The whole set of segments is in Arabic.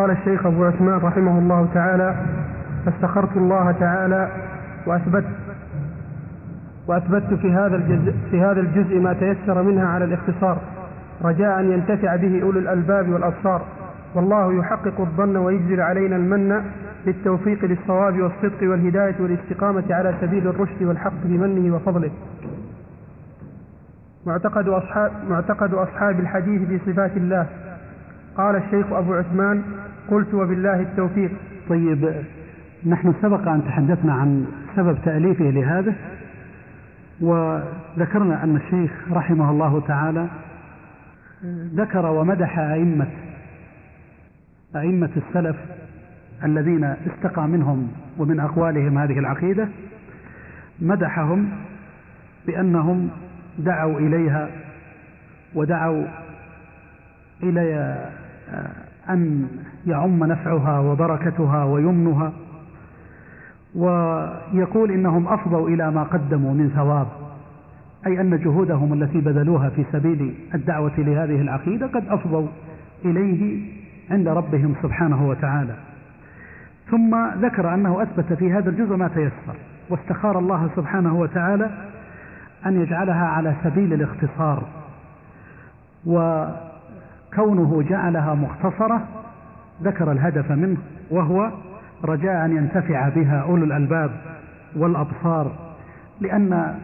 قال الشيخ أبو عثمان رحمه الله تعالى فاستخرت الله تعالى وأثبت وأثبت في هذا الجزء في هذا الجزء ما تيسر منها على الاختصار رجاء أن ينتفع به أولو الألباب والأبصار والله يحقق الظن ويجزل علينا المن بالتوفيق للصواب والصدق والهداية والاستقامة على سبيل الرشد والحق بمنه وفضله. معتقد أصحاب, معتقد أصحاب الحديث في صفات الله. قال الشيخ أبو عثمان قلت وبالله التوفيق. طيب نحن سبق أن تحدثنا عن سبب تأليفه لهذا وذكرنا أن الشيخ رحمه الله تعالى ذكر ومدح أئمة أئمة السلف الذين استقى منهم ومن أقوالهم هذه العقيدة مدحهم بأنهم دعوا إليها ودعوا إلى أن يعم نفعها وبركتها ويمنها ويقول إنهم أفضوا إلى ما قدموا من ثواب أي أن جهودهم التي بذلوها في سبيل الدعوة لهذه العقيدة قد أفضوا إليه عند ربهم سبحانه وتعالى. ثم ذكر أنه أثبت في هذا الجزء ما تيسر واستخار الله سبحانه وتعالى أن يجعلها على سبيل الاختصار وكونه جعلها مختصرة ذكر الهدف منه وهو رجاء أن ينتفع بها أولو الألباب والأبصار لأن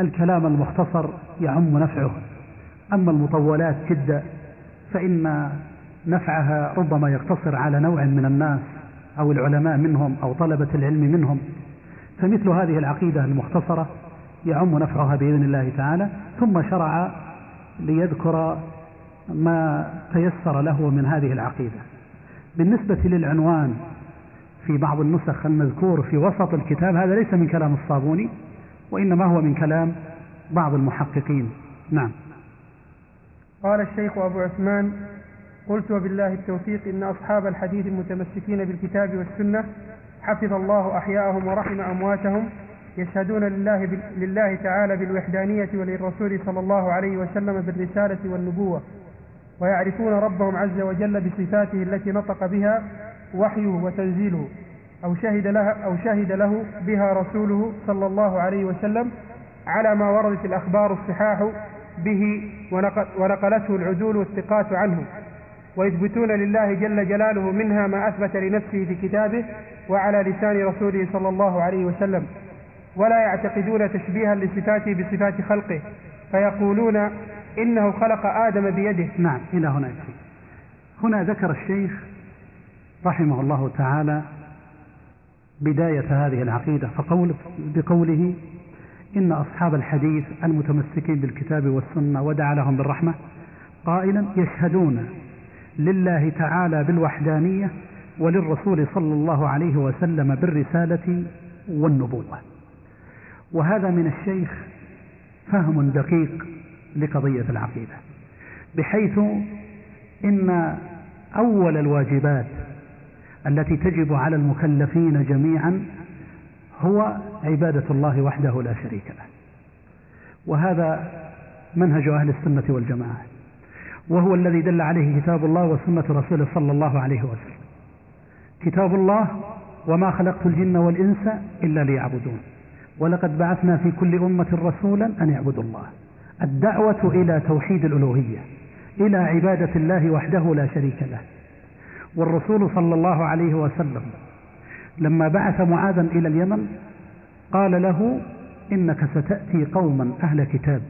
الكلام المختصر يعم نفعه. أما المطولات جدا فإن نفعها ربما يقتصر على نوع من الناس أو العلماء منهم أو طلبة العلم منهم. فمثل هذه العقيدة المختصرة يعم نفعها بإذن الله تعالى. ثم شرع ليذكر ما تيسر له من هذه العقيدة. بالنسبة للعنوان في بعض النسخ المذكور في وسط الكتاب هذا ليس من كلام الصابوني وإنما هو من كلام بعض المحققين. نعم. قال الشيخ أبو عثمان قلت وبالله التوفيق إن أصحاب الحديث المتمسكين بالكتاب والسنة حفظ الله أحياءهم ورحم أمواتهم يشهدون لله, لله تعالى بالوحدانية وللرسول صلى الله عليه وسلم بالرسالة والنبوة. ويعرفون ربهم عز وجل بصفاته التي نطق بها وحيه وتنزيله أو شهد لها أو شهد له بها رسوله صلى الله عليه وسلم على ما وردت الأخبار الصحاح به ونقلته العدول والثقات عنه ويثبتون لله جل جلاله منها ما أثبت لنفسه في كتابه وعلى لسان رسوله صلى الله عليه وسلم. ولا يعتقدون تشبيها لصفاته بصفات خلقه فيقولون إنه خلق آدم بيده. نعم إلى هنا يكفي. هنا ذكر الشيخ رحمه الله تعالى بداية هذه العقيدة فقول بقوله إن أصحاب الحديث المتمسكين بالكتاب والسنة ودعا لهم بالرحمة قائلا يشهدون لله تعالى بالوحدانية وللرسول صلى الله عليه وسلم بالرسالة والنبوة. وهذا من الشيخ فهم دقيق لقضية العقيدة بحيث إن أول الواجبات التي تجب على المكلفين جميعا هو عبادة الله وحده لا شريك له. وهذا منهج أهل السنة والجماعة وهو الذي دل عليه كتاب الله وسنة رسوله صلى الله عليه وسلم. كتاب الله وما خلقت الجن والإنس إلا ليعبدون ولقد بعثنا في كل أمة رسولا أن يعبدوا الله. الدعوة إلى توحيد الألوهية إلى عبادة الله وحده لا شريك له. والرسول صلى الله عليه وسلم لما بعث معاذا إلى اليمن قال له إنك ستأتي قوما أهل كتاب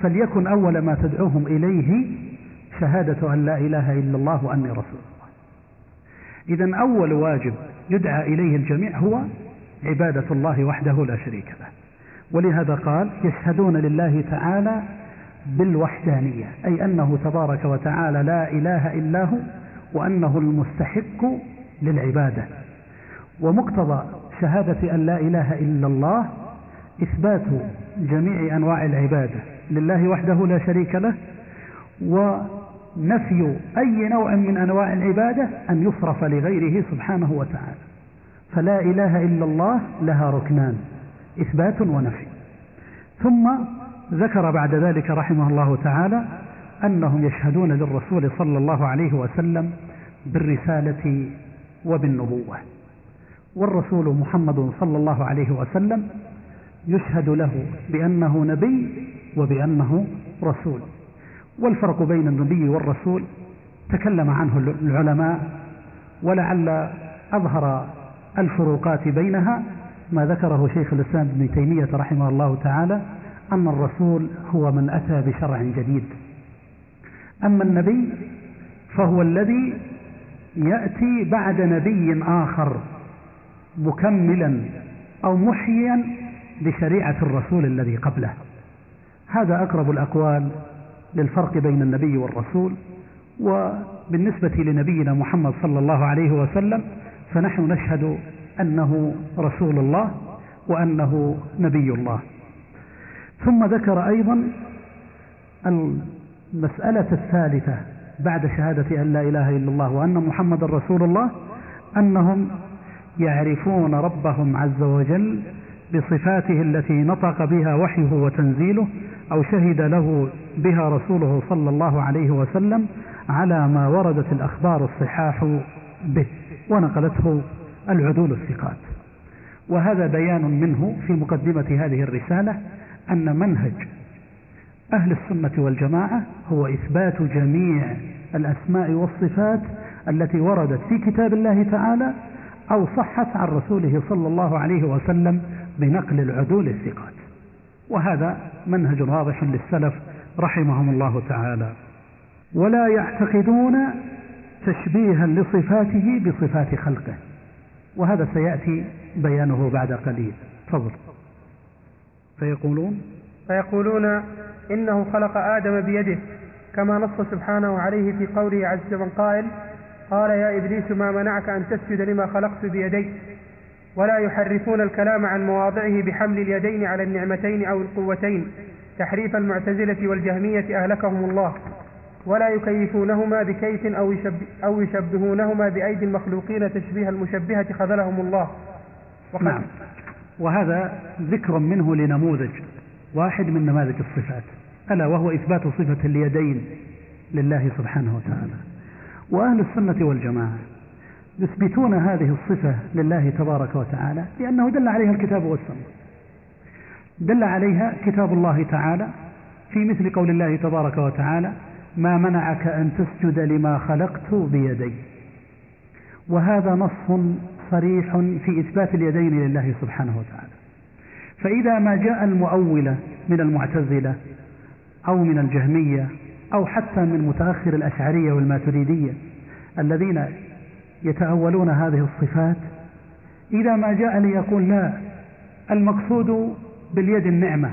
فليكن أول ما تدعوهم إليه شهادة أن لا إله إلا الله وأني رسول الله. إذا أول واجب يدعى إليه الجميع هو عبادة الله وحده لا شريك له. ولهذا قال يشهدون لله تعالى بالوحدانية أي أنه تبارك وتعالى لا إله إلا هو وأنه المستحق للعبادة. ومقتضى شهادة أن لا إله إلا الله إثبات جميع أنواع العبادة لله وحده لا شريك له ونفي أي نوع من أنواع العبادة أن يصرف لغيره سبحانه وتعالى. فلا إله إلا الله لها ركنان. إثبات ونفي. ثم ذكر بعد ذلك رحمه الله تعالى أنهم يشهدون للرسول صلى الله عليه وسلم بالرسالة وبالنبوة. والرسول محمد صلى الله عليه وسلم يشهد له بأنه نبي وبأنه رسول. والفرق بين النبي والرسول تكلم عنه العلماء ولعل أظهر الفروقات بينها ما ذكره شيخ الإسلام ابن تيمية رحمه الله تعالى أن الرسول هو من أتى بشرع جديد. أما النبي فهو الذي يأتي بعد نبي آخر مكملا أو محيا لشريعة الرسول الذي قبله. هذا أقرب الأقوال للفرق بين النبي والرسول وبالنسبة لنبينا محمد صلى الله عليه وسلم فنحن نشهد أنه رسول الله وأنه نبي الله. ثم ذكر أيضا المسألة الثالثة بعد شهادة أن لا إله إلا الله وأن محمد رسول الله أنهم يعرفون ربهم عز وجل بصفاته التي نطق بها وحيه وتنزيله أو شهد له بها رسوله صلى الله عليه وسلم على ما وردت الأخبار الصحاح به ونقلته العدول الثقات. وهذا بيان منه في مقدمة هذه الرسالة أن منهج أهل السنة والجماعة هو إثبات جميع الأسماء والصفات التي وردت في كتاب الله تعالى أو صحت عن رسوله صلى الله عليه وسلم بنقل العدول الثقات. وهذا منهج واضح للسلف رحمهم الله تعالى. ولا يعتقدون تشبيها لصفاته بصفات خلقه. وهذا سيأتي بيانه بعد قليل. تفضل. فيقولون؟ فيقولون إنه خلق آدم بيده كما نص سبحانه عليه في قوله عز من قائل قال يا إبليس ما منعك أن تسجد لما خلقت بيدي ولا يحرفون الكلام عن مواضعه بحمل اليدين على النعمتين أو القوتين تحريف المعتزلة والجهمية أهلكهم الله. ولا يكيفونهما بكيف أو, يشب أو يشبهونهما بأيدي المخلوقين تشبيه المشبهة خذلهم الله. وقد نعم. وهذا ذكر منه لنموذج واحد من نماذج الصفات. ألا وهو إثبات صفة اليدين لله سبحانه وتعالى. وأهل السنة والجماعة يثبتون هذه الصفة لله تبارك وتعالى لأنه دل عليها الكتاب والسنة. دل عليها كتاب الله تعالى في مثل قول الله تبارك وتعالى ما منعك أن تسجد لما خلقت بيدي. وهذا نص صريح في إثبات اليدين لله سبحانه وتعالى. فإذا ما جاء المؤولة من المعتزلة أو من الجهمية أو حتى من متأخر الأشعرية والماتريدية الذين يتأولون هذه الصفات إذا ما جاء ليقول لا المقصود باليد النعمة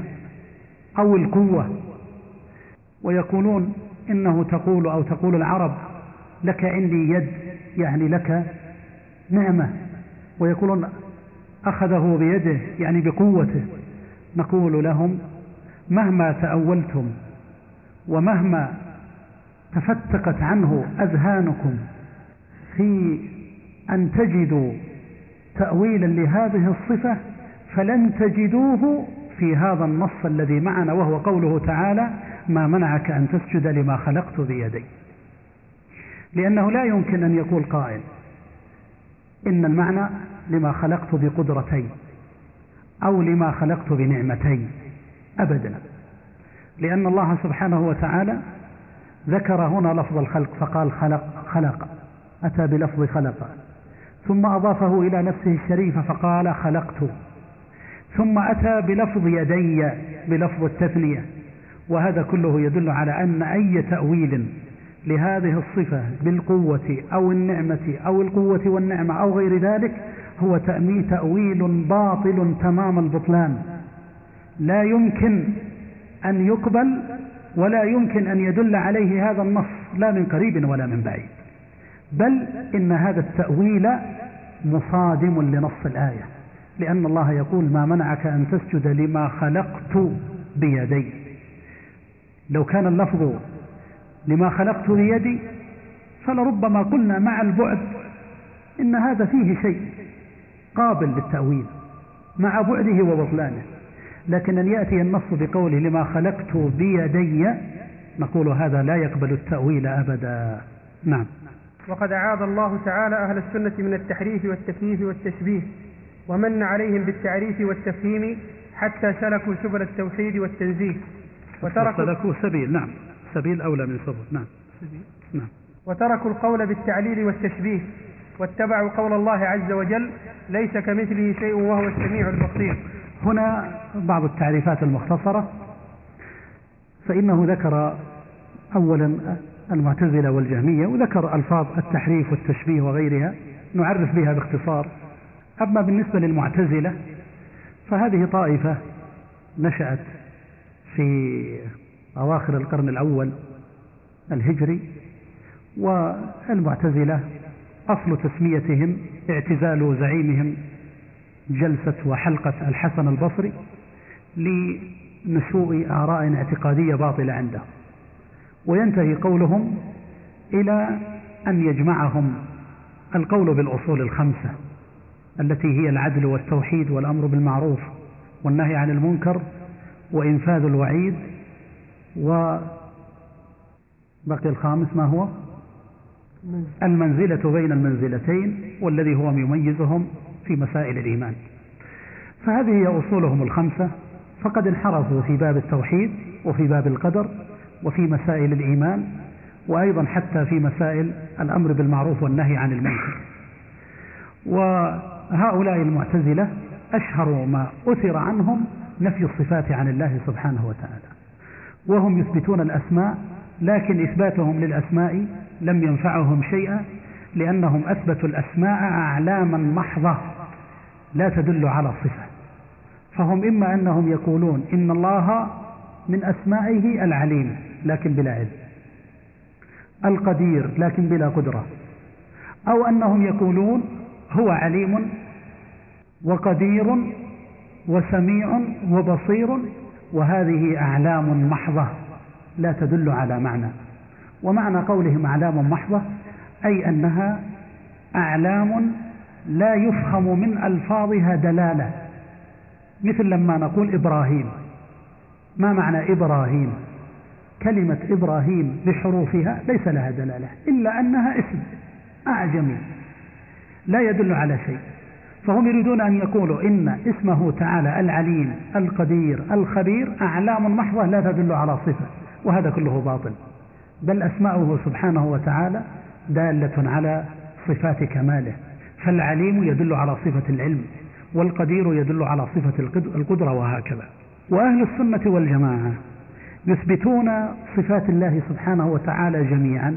أو القوة. ويقولون إنه تقول أو تقول العرب لك عندي يد يعني لك نعمة. ويقولون أخذه بيده يعني بقوته. نقول لهم مهما تأولتم ومهما تفتقت عنه أذهانكم في أن تجدوا تأويلا لهذه الصفة فلن تجدوه في هذا النص الذي معنا وهو قوله تعالى ما منعك أن تسجد لما خلقت بيدي. لأنه لا يمكن أن يقول قائل إن المعنى لما خلقت بقدرتين أو لما خلقت بنعمتين أبدا. لأن الله سبحانه وتعالى ذكر هنا لفظ الخلق فقال خلق خلق أتى بلفظ خلق. ثم أضافه إلى نفسه الشريفة فقال خلقت. ثم أتى بلفظ يدي بلفظ التثنية. وهذا كله يدل على أن أي تأويل لهذه الصفة بالقوة أو النعمة أو القوة والنعمة أو غير ذلك هو تأويل باطل تمام البطلان. لا يمكن أن يقبل ولا يمكن أن يدل عليه هذا النص لا من قريب ولا من بعيد. بل إن هذا التأويل مصادم لنص الآية لأن الله يقول ما منعك أن تسجد لما خلقت بيدي. لو كان اللفظ لما خلقت بيدي فلربما قلنا مع البعد إن هذا فيه شيء قابل للتأويل مع بعده وبطلانه. لكن أن يأتي النص بقوله لما خلقت بيدي نقول هذا لا يقبل التأويل أبدا. نعم. وقد أعاذ الله تعالى أهل السنة من التحريف والتكييف والتشبيه ومن عليهم بالتعريف والتفهيم حتى سلكوا سبل التوحيد والتنزيه. وتركوا سلكوا سبيل. نعم. سبيل أولى من سبل نعم. سبيل. نعم. وتركوا القول بالتعليل والتشبيه واتبعوا قول الله عز وجل ليس كمثله شيء وهو السميع البصير. هنا بعض التعريفات المختصرة. فإنه ذكر أولا المعتزلة والجهمية وذكر ألفاظ التحريف والتشبيه وغيرها نعرف بها باختصار. أما بالنسبة للمعتزلة فهذه طائفة نشأت في أواخر القرن الأول الهجري والمعتزلة أصل تسميتهم اعتزال زعيمهم جلسة وحلقة الحسن البصري لنشوء آراء اعتقادية باطلة عنده. وينتهي قولهم إلى أن يجمعهم القول بالأصول الخمسة التي هي العدل والتوحيد والأمر بالمعروف والنهي عن المنكر وإنفاذ الوعيد وبقي الخامس ما هو؟ المنزلة بين المنزلتين والذي هو يميزهم في مسائل الإيمان. فهذه هي أصولهم الخمسة. فقد انحرفوا في باب التوحيد وفي باب القدر وفي مسائل الإيمان وأيضا حتى في مسائل الأمر بالمعروف والنهي عن المنكر. وهؤلاء المعتزلة أشهر ما أثر عنهم نفي الصفات عن الله سبحانه وتعالى. وهم يثبتون الأسماء لكن إثباتهم للأسماء لم ينفعهم شيئا لأنهم أثبتوا الأسماء أعلاما محضة لا تدل على صفة فهم إما أنهم يقولون إن الله من أسمائه العليم لكن بلا علم القدير لكن بلا قدرة. أو أنهم يقولون هو عليم وقدير وسميع وبصير وهذه أعلام محضة لا تدل على معنى. ومعنى قولهم أعلام محضة أي أنها أعلام لا يفهم من ألفاظها دلالة. مثل لما نقول إبراهيم. ما معنى إبراهيم؟ كلمة إبراهيم بحروفها ليس لها دلالة إلا أنها اسم أعجمي. لا يدل على شيء. فهم يريدون أن يقولوا إن اسمه تعالى العليم القدير الخبير أعلام محضة لا تدل على صفة وهذا كله باطل. بل أسماؤه سبحانه وتعالى دالة على صفات كماله. فالعليم يدل على صفة العلم والقدير يدل على صفة القدرة وهكذا. وأهل السنة والجماعة يثبتون صفات الله سبحانه وتعالى جميعا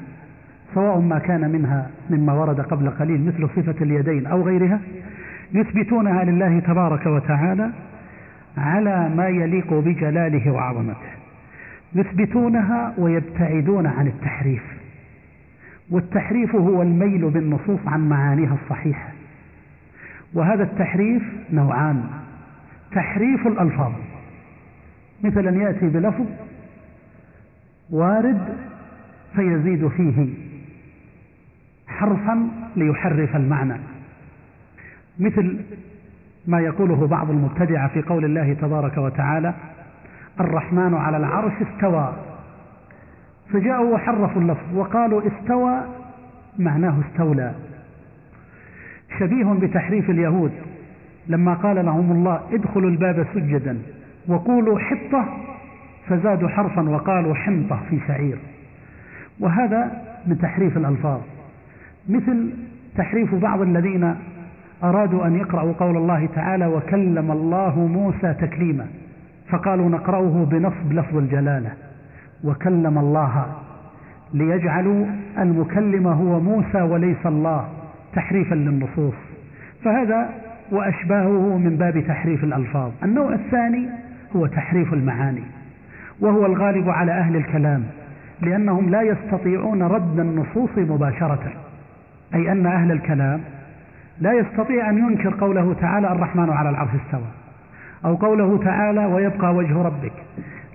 سواء ما كان منها مما ورد قبل قليل مثل صفة اليدين أو غيرها يثبتونها لله تبارك وتعالى على ما يليق بجلاله وعظمته. يثبتونها ويبتعدون عن التحريف. والتحريف هو الميل بالنصوص عن معانيها الصحيحة. وهذا التحريف نوعان. تحريف الألفاظ. مثلا يأتي بلفظ وارد فيزيد فيه حرفا ليحرف المعنى. مثل ما يقوله بعض المبتدعة في قول الله تبارك وتعالى الرحمن على العرش استوى. فجاءوا وحرفوا اللفظ وقالوا استوى معناه استولى. شبيه بتحريف اليهود لما قال لهم الله ادخلوا الباب سجدا وقولوا حطة فزادوا حرفا وقالوا حنطة في شعير. وهذا من تحريف الألفاظ. مثل تحريف بعض الذين أرادوا أن يقرأوا قول الله تعالى وكلم الله موسى تكليما فقالوا نقرأه بنصب لفظ الجلالة وكلم الله ليجعلوا المكلم هو موسى وليس الله تحريفا للنصوص. فهذا وأشباهه من باب تحريف الألفاظ. النوع الثاني هو تحريف المعاني وهو الغالب على أهل الكلام لأنهم لا يستطيعون رد النصوص مباشرة أي أن أهل الكلام لا يستطيع أن ينكر قوله تعالى الرحمن على العرش استوى أو قوله تعالى ويبقى وجه ربك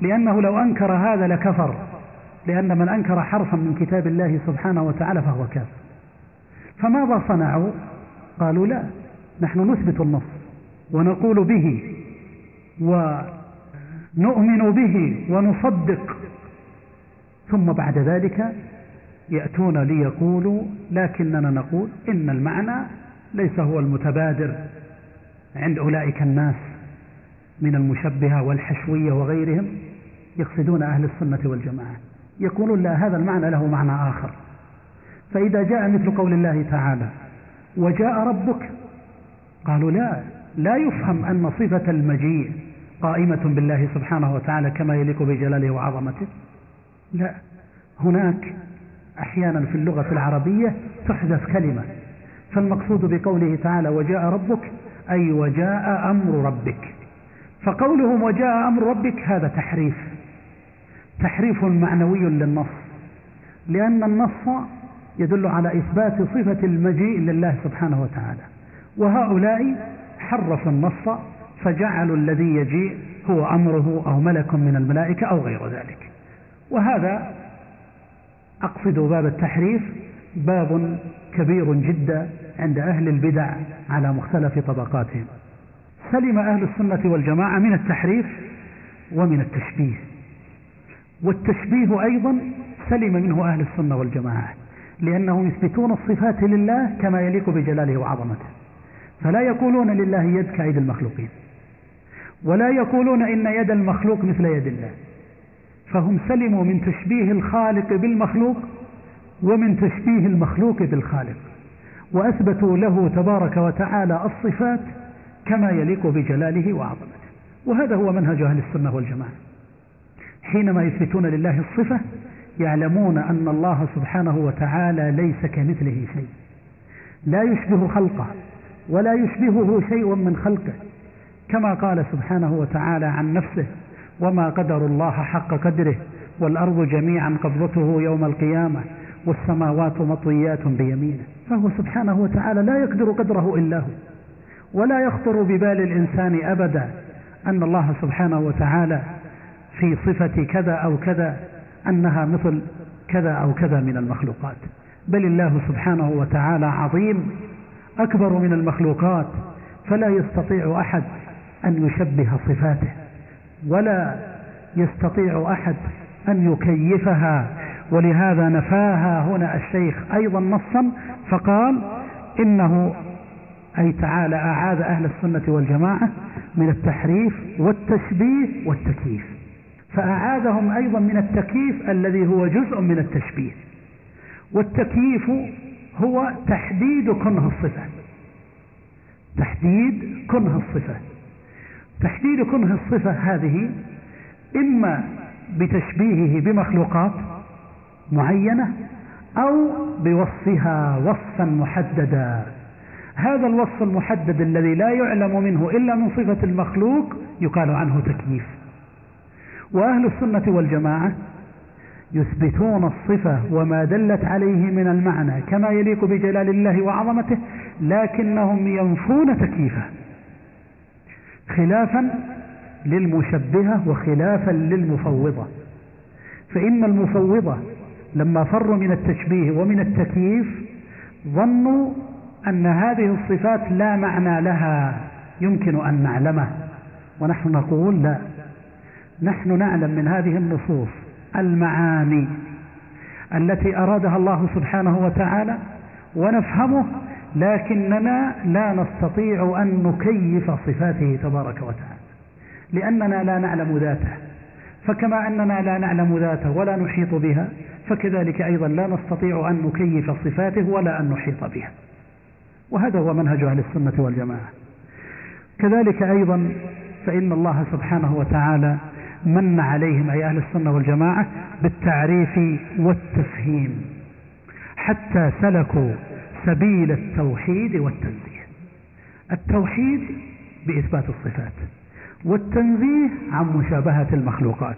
لأنه لو أنكر هذا لكفر لأن من أنكر حرفا من كتاب الله سبحانه وتعالى فهو كافر. فماذا صنعوا؟ قالوا لا نحن نثبت النص ونقول به ونؤمن به ونصدق. ثم بعد ذلك يأتون ليقولوا لكننا نقول إن المعنى ليس هو المتبادر. عند أولئك الناس من المشبهة والحشوية وغيرهم يقصدون أهل السنة والجماعة. يقولون لا هذا المعنى له معنى آخر. فإذا جاء مثل قول الله تعالى وجاء ربك. قالوا لا لا يفهم أن صفة المجيء قائمة بالله سبحانه وتعالى كما يليق بجلاله وعظمته. لا هناك أحيانا في اللغة العربية تحدث كلمة فالمقصود بقوله تعالى وجاء ربك أي وجاء أمر ربك. فقولهم وجاء أمر ربك هذا تحريف. تحريف معنوي للنص. لأن النص يدل على إثبات صفة المجيء لله سبحانه وتعالى. وهؤلاء حرفوا النص فجعلوا الذي يجيء هو أمره أو ملك من الملائكة أو غير ذلك. وهذا أقصد باب التحريف باب كبير جدا عند أهل البدع على مختلف طبقاتهم. سلم أهل السنة والجماعة من التحريف ومن التشبيه. والتشبيه أيضا سلم منه أهل السنة والجماعة لأنهم يثبتون الصفات لله كما يليق بجلاله وعظمته. فلا يقولون لله يد كيد المخلوقين ولا يقولون إن يد المخلوق مثل يد الله. فهم سلموا من تشبيه الخالق بالمخلوق ومن تشبيه المخلوق بالخالق وأثبتوا له تبارك وتعالى الصفات كما يليق بجلاله وعظمته. وهذا هو منهج أهل السنة والجماعة. حينما يثبتون لله الصفة يعلمون أن الله سبحانه وتعالى ليس كمثله شيء. لا يشبه خلقه ولا يشبهه شيء من خلقه. كما قال سبحانه وتعالى عن نفسه وما قدر الله حق قدره والأرض جميعا قبضته يوم القيامة. والسماوات مطويات بيمينه. فهو سبحانه وتعالى لا يقدر قدره إلا هو. ولا يخطر ببال الإنسان أبدا أن الله سبحانه وتعالى في صفة كذا أو كذا أنها مثل كذا أو كذا من المخلوقات. بل الله سبحانه وتعالى عظيم أكبر من المخلوقات فلا يستطيع أحد أن يشبه صفاته ولا يستطيع أحد أن يكيفها ولهذا نفاها هنا الشيخ أيضا نصا فقال إنه أي تعالى أعاد أهل السنة والجماعة من التحريف والتشبيه والتكييف. فأعادهم أيضا من التكييف الذي هو جزء من التشبيه. والتكييف هو تحديد كنه الصفة. تحديد كنه الصفة. تحديد كنه الصفة هذه إما بتشبيهه بمخلوقات معينة أو بوصفها وصفا محددا. هذا الوصف المحدد الذي لا يعلم منه إلا من صفة المخلوق يقال عنه تكييف. وأهل السنة والجماعة يثبتون الصفة وما دلت عليه من المعنى كما يليق بجلال الله وعظمته لكنهم ينفون تكييفه خلافا للمشبهة وخلافا للمفوضة. فإن المفوضة لما فروا من التشبيه ومن التكييف ظنوا أن هذه الصفات لا معنى لها يمكن أن نعلمه. ونحن نقول لا. نحن نعلم من هذه النصوص المعاني التي أرادها الله سبحانه وتعالى ونفهمه لكننا لا نستطيع أن نكيف صفاته تبارك وتعالى لأننا لا نعلم ذاته. فكما أننا لا نعلم ذاته ولا نحيط بها فكذلك أيضا لا نستطيع أن نكيف صفاته ولا أن نحيط بها. وهذا هو منهج أهل السنة والجماعة. كذلك أيضا فإن الله سبحانه وتعالى من عليهم أي أهل السنة والجماعة بالتعريف والتفهيم حتى سلكوا سبيل التوحيد والتنزيه. التوحيد بإثبات الصفات. والتنزيه عن مشابهة المخلوقات.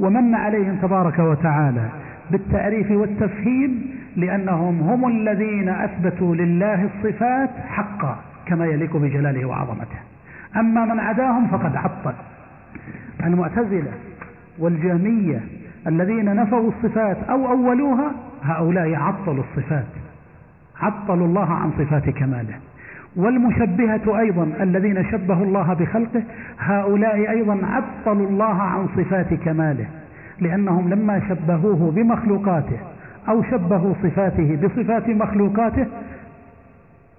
ومن عليهم تبارك وتعالى بالتعريف والتفهيم لأنهم هم الذين أثبتوا لله الصفات حقا كما يليق بجلاله وعظمته. أما من عداهم فقد عطل. المعتزلة والجهمية الذين نفوا الصفات أو أولوها هؤلاء عطلوا الصفات. عطلوا الله عن صفات كماله. والمشبهة أيضا الذين شبهوا الله بخلقه هؤلاء أيضا عطلوا الله عن صفات كماله لأنهم لما شبهوه بمخلوقاته أو شبهوا صفاته بصفات مخلوقاته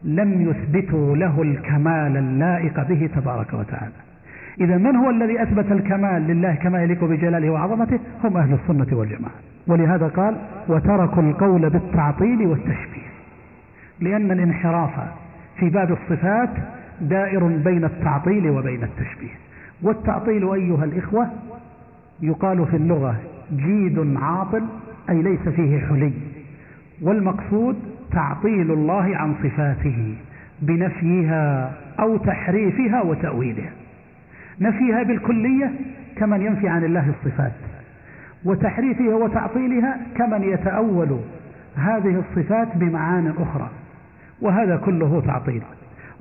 لم يثبتوا له الكمال اللائق به تبارك وتعالى. إذا من هو الذي أثبت الكمال لله كما يليق بجلاله وعظمته؟ هم أهل السنة والجماعة. ولهذا قال وتركوا القول بالتعطيل والتشبيه. لأن الانحراف في باب الصفات دائر بين التعطيل وبين التشبيه. والتعطيل أيها الإخوة يقال في اللغة جيد عاطل أي ليس فيه حلي. والمقصود تعطيل الله عن صفاته بنفيها أو تحريفها وتأويلها. نفيها بالكلية كمن ينفي عن الله الصفات وتحريفها وتعطيلها كمن يتأول هذه الصفات بمعان أخرى. وهذا كله تعطيل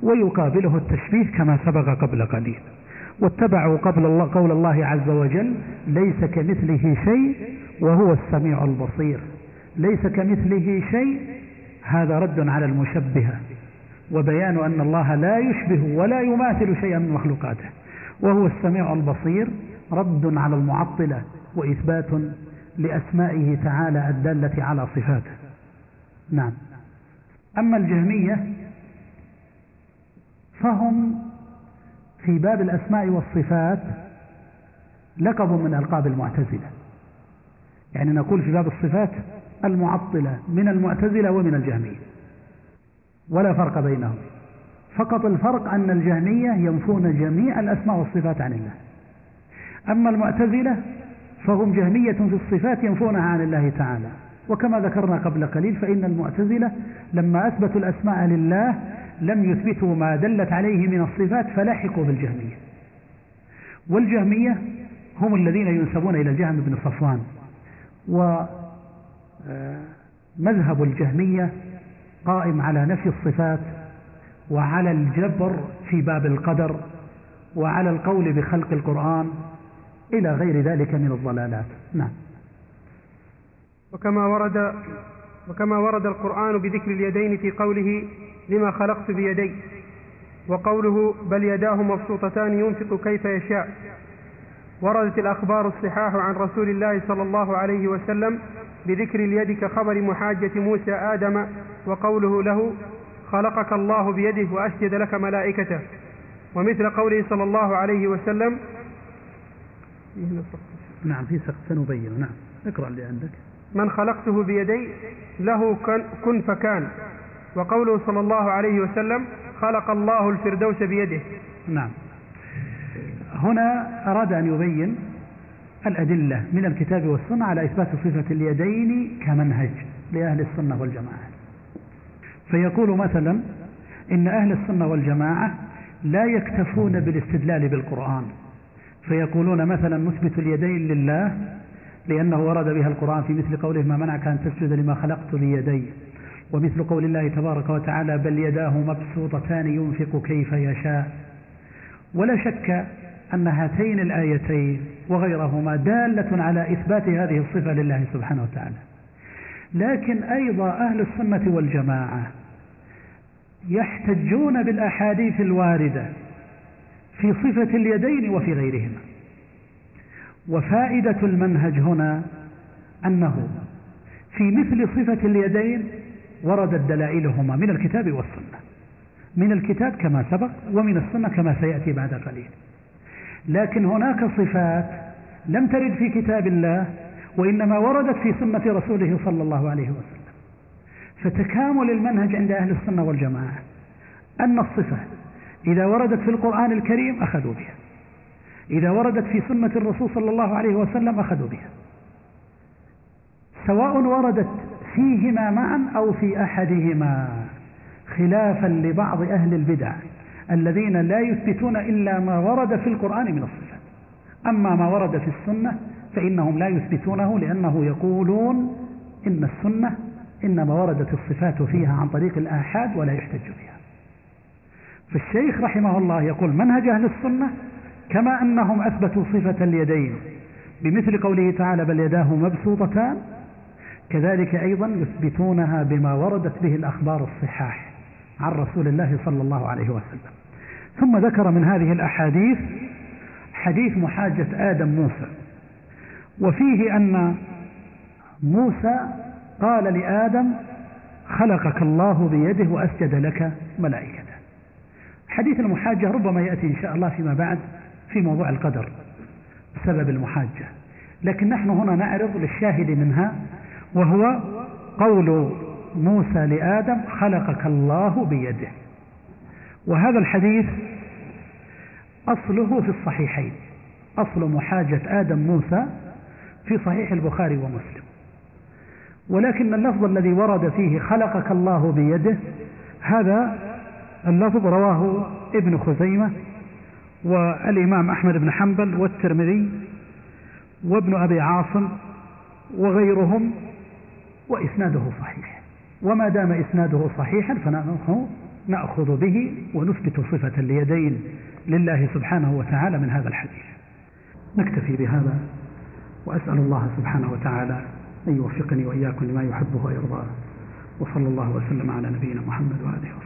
ويقابله التشبيه كما سبق قبل قليل. واتبعوا قبل الله قول الله عز وجل ليس كمثله شيء وهو السميع البصير. ليس كمثله شيء هذا رد على المشبهة وبيان أن الله لا يشبه ولا يماثل شيئا من مخلوقاته. وهو السميع البصير رد على المعطلة وإثبات لأسمائه تعالى الدالة على صفاته. نعم. أما الجهمية فهم في باب الأسماء والصفات لقب من ألقاب المعتزلة. يعني نقول في باب الصفات المعطلة من المعتزلة ومن الجهمية. ولا فرق بينهم. فقط الفرق أن الجهمية ينفون جميع الأسماء والصفات عن الله. أما المعتزلة فهم جهمية في الصفات ينفونها عن الله تعالى. وكما ذكرنا قبل قليل فإن المعتزلة لما أثبتوا الأسماء لله لم يثبتوا ما دلت عليه من الصفات فلاحقوا بالجهمية. والجهمية هم الذين ينسبون إلى الجهم بن صفوان. ومذهب الجهمية قائم على نفي الصفات وعلى الجبر في باب القدر وعلى القول بخلق القرآن إلى غير ذلك من الضلالات. نعم. وكما ورد وكما ورد القرآن بذكر اليدين في قوله لما خلقت بيدي وقوله بل يداه مبسوطتان ينفق كيف يشاء. وردت الأخبار الصحاح عن رسول الله صلى الله عليه وسلم بذكر اليد كخبر محاجة موسى آدم وقوله له خلقك الله بيده وأسجد لك ملائكته. ومثل قوله صلى الله عليه وسلم نعم في سقف سنبين. نعم اقرأ اللي عندك. من خلقته بيدي له كن فكان. وقوله صلى الله عليه وسلم خلق الله الفردوس بيده. نعم. هنا أراد أن يبين الأدلة من الكتاب والسنة على إثبات صفة اليدين كمنهج لأهل السنة والجماعة. فيقول مثلا إن أهل السنة والجماعة لا يكتفون بالاستدلال بالقرآن. فيقولون مثلا نثبت اليدين لله لأنه ورد بها القرآن في مثل قوله ما منعك أن تسجد لما خلقت بيدي. ومثل قول الله تبارك وتعالى بل يداه مبسوطتان ينفق كيف يشاء. ولا شك أن هاتين الآيتين وغيرهما دالة على إثبات هذه الصفة لله سبحانه وتعالى. لكن أيضا أهل السنة والجماعة يحتجون بالأحاديث الواردة في صفة اليدين وفي غيرهما. وفائدة المنهج هنا أنه في مثل صفة اليدين وردت دلائلهما من الكتاب والسنة. من الكتاب كما سبق ومن السنة كما سيأتي بعد قليل. لكن هناك صفات لم ترد في كتاب الله وإنما وردت في سنة رسوله صلى الله عليه وسلم. فتكامل المنهج عند أهل السنة والجماعة أن الصفة إذا وردت في القرآن الكريم أخذوا بها. إذا وردت في سنة الرسول صلى الله عليه وسلم أخذوا بها. سواء وردت فيهما معا أو في أحدهما خلافا لبعض أهل البدع الذين لا يثبتون إلا ما ورد في القرآن من الصفات. أما ما ورد في السنة فإنهم لا يثبتونه لأنه يقولون إن السنة إنما وردت الصفات فيها عن طريق الآحاد ولا يحتج بها. فالشيخ رحمه الله يقول منهج أهل السنة كما أنهم أثبتوا صفة اليدين بمثل قوله تعالى بل يداه مبسوطتان كذلك أيضا يثبتونها بما وردت به الأخبار الصحاح عن رسول الله صلى الله عليه وسلم. ثم ذكر من هذه الأحاديث حديث محاجة آدم موسى وفيه أن موسى قال لآدم خلقك الله بيده وأسجد لك ملائكته حديث المحاجة ربما يأتي إن شاء الله فيما بعد في موضوع القدر سبب المحاجة. لكن نحن هنا نعرض للشاهد منها وهو قول موسى لآدم خلقك الله بيده. وهذا الحديث أصله في الصحيحين. أصل محاجة آدم موسى في صحيح البخاري ومسلم. ولكن اللفظ الذي ورد فيه خلقك الله بيده هذا اللفظ رواه ابن خزيمة والإمام أحمد بن حنبل والترمذي وابن أبي عاصم وغيرهم وإسناده صحيح. وما دام إسناده صحيحا فنحن نأخذ به ونثبت صفة اليدين لله سبحانه وتعالى من هذا الحديث. نكتفي بهذا وأسأل الله سبحانه وتعالى أن يوفقني وإياكم لما يحبه ويرضاه. وصلى الله وسلم على نبينا محمد وآله